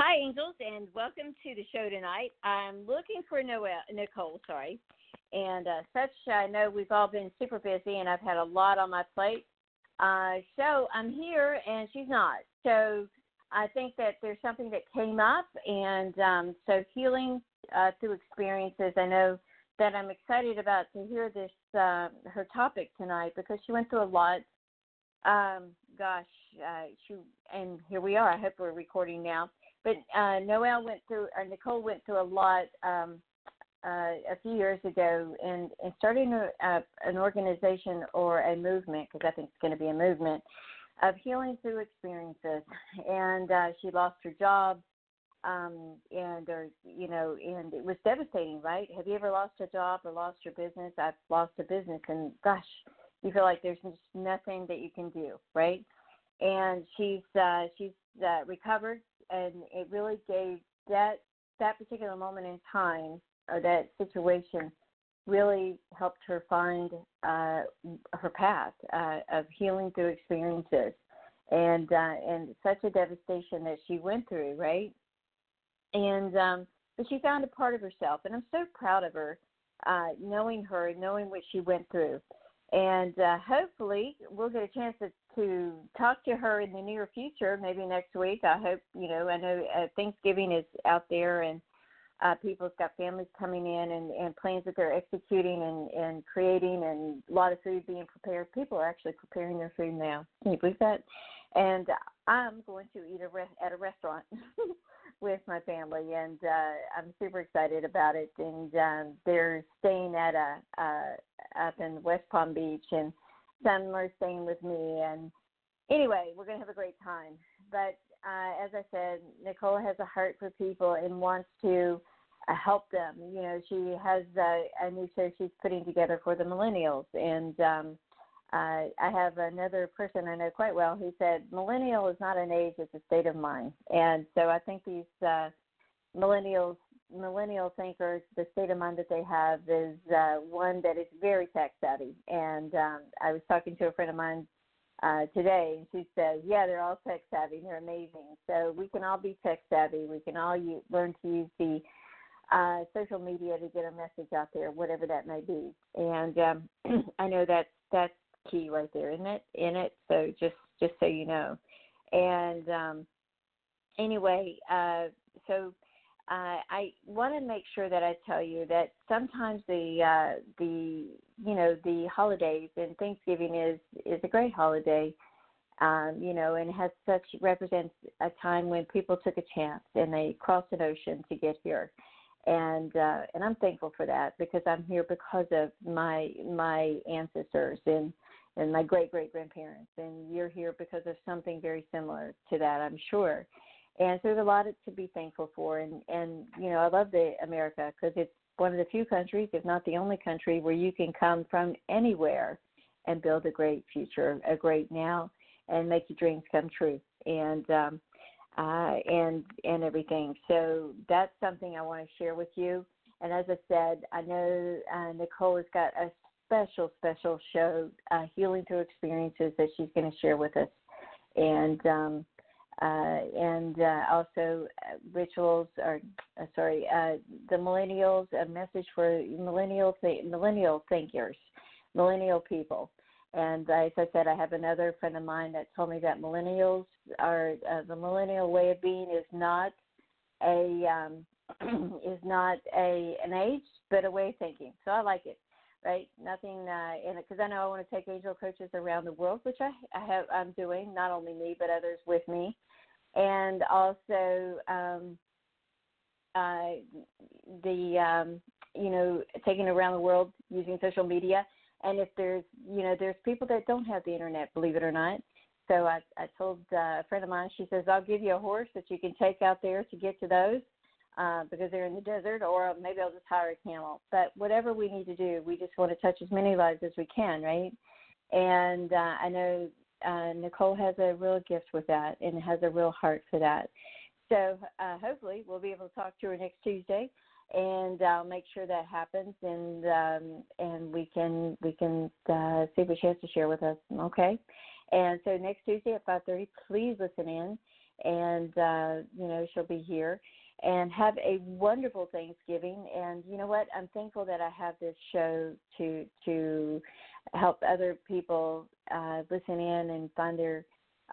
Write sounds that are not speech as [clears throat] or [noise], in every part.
Hi, angels, and welcome to the show tonight. I'm looking for Noel, Nicole, sorry. And uh, such, I know we've all been super busy, and I've had a lot on my plate. Uh, so I'm here, and she's not. So I think that there's something that came up, and um, so healing uh, through experiences. I know that I'm excited about to hear this uh, her topic tonight because she went through a lot. Um, gosh, uh, she and here we are. I hope we're recording now. But uh, Noelle went through, or Nicole went through a lot um, uh, a few years ago, and and starting a, a, an organization or a movement because I think it's going to be a movement of healing through experiences. And uh, she lost her job, um, and or you know, and it was devastating, right? Have you ever lost a job or lost your business? I've lost a business, and gosh, you feel like there's just nothing that you can do, right? And she's uh, she's uh, recovered, and it really gave that that particular moment in time or that situation really helped her find uh, her path uh, of healing through experiences and uh, and such a devastation that she went through, right? And um, but she found a part of herself, and I'm so proud of her, uh, knowing her, knowing what she went through, and uh, hopefully we'll get a chance to, to talk to her in the near future, maybe next week. I hope you know. I know uh, Thanksgiving is out there, and uh, people's got families coming in and, and plans that they're executing and, and creating and a lot of food being prepared. People are actually preparing their food now. Can you believe that? And I'm going to eat a re- at a restaurant [laughs] with my family, and uh, I'm super excited about it. And um, they're staying at a uh, up in West Palm Beach, and some are staying with me. And anyway, we're going to have a great time. But uh, as I said, Nicole has a heart for people and wants to uh, help them. You know, she has a, new show she's putting together for the millennials, and um, uh, I have another person I know quite well who said millennial is not an age; it's a state of mind. And so I think these uh, millennials, millennial thinkers, the state of mind that they have is uh, one that is very tech savvy. And um, I was talking to a friend of mine uh, today, and she says, "Yeah, they're all tech savvy. They're amazing. So we can all be tech savvy. We can all learn to use the uh, social media to get a message out there, whatever that may be. And um, [clears throat] I know that that's key right there, isn't it? In it. So just just so you know. And um, anyway, uh, so uh, I want to make sure that I tell you that sometimes the uh, the you know the holidays and Thanksgiving is is a great holiday, um, you know, and has such represents a time when people took a chance and they crossed an ocean to get here, and uh, and I'm thankful for that because I'm here because of my my ancestors and and my great great grandparents, and you're here because of something very similar to that, I'm sure and so there's a lot to be thankful for. And and you know i love the america because it's one of the few countries if not the only country where you can come from anywhere and build a great future a great now and make your dreams come true. And um uh and and everything. So that's something i want to share with you. And as i said i know uh, nicole has got a special special show uh healing through experiences that she's going to share with us. And um uh, and uh, also uh, rituals or uh, sorry uh, the millennials a message for millennial th- millennial thinkers millennial people. And as i said i have another friend of mine that told me that millennials are uh, the millennial way of being is not a um, [clears throat] is not a an age but a way of thinking. So i like it right? Nothing uh, in it because I know I want to take angel coaches around the world, which I, I have I'm doing. Not only me, but others with me, and also um, uh, the um, you know taking around the world using social media. And if there's you know there's people that don't have the internet, believe it or not, so I, I told uh, a friend of mine, she says, I'll give you a horse that you can take out there to get to those uh, because they're in the desert, or maybe I'll just hire a camel. But whatever we need to do, we just want to touch as many lives as we can, right? And uh, I know uh, Nicole has a real gift with that and has a real heart for that. So uh, hopefully we'll be able to talk to her next Tuesday, and I'll make sure that happens, and um, and we can we can uh, see what she has to share with us. Okay, and so next Tuesday at 5:30, please listen in, and uh, you know she'll be here, and have a wonderful Thanksgiving. And you know what? I'm thankful that I have this show to to help other people uh, listen in and find their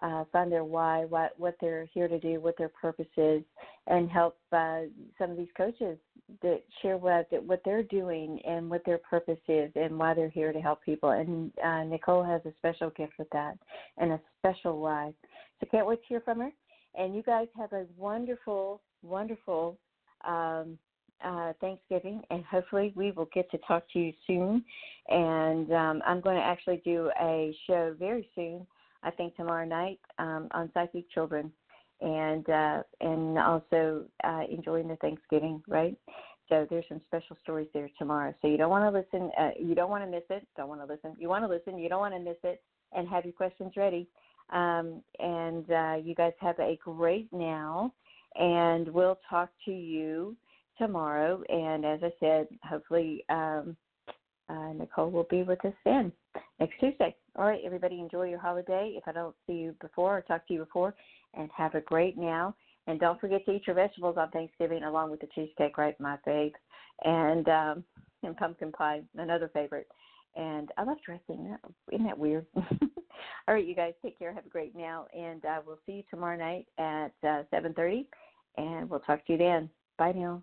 uh, find their why, what what they're here to do, what their purpose is, and help uh, some of these coaches that share what what they're doing and what their purpose is and why they're here to help people. And uh, Nicole has a special gift with that and a special why. So can't wait to hear from her. And you guys have a wonderful, wonderful um, uh, Thanksgiving, and hopefully we will get to talk to you soon. And um, I'm going to actually do a show very soon I think tomorrow night um, on Psychic Children, and uh, and also uh, enjoying the Thanksgiving, right? So there's some special stories there tomorrow. So you don't want to listen. Uh, you don't want to miss it. Don't want to listen. You want to listen. You don't want to miss it. And have your questions ready. Um, and uh, you guys have a great now. And we'll talk to you tomorrow. And as I said, hopefully um, uh, Nicole will be with us then next Tuesday. All right, everybody, enjoy your holiday. If I don't see you before or talk to you before, and have a great now. And don't forget to eat your vegetables on Thanksgiving along with the cheesecake, right? My fave. And um, and pumpkin pie, another favorite. And I love dressing. Isn't that weird? [laughs] All right, you guys, take care. Have a great now, and uh, we'll see you tomorrow night at uh, 7:30, and we'll talk to you then. Bye now.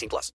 18 plus.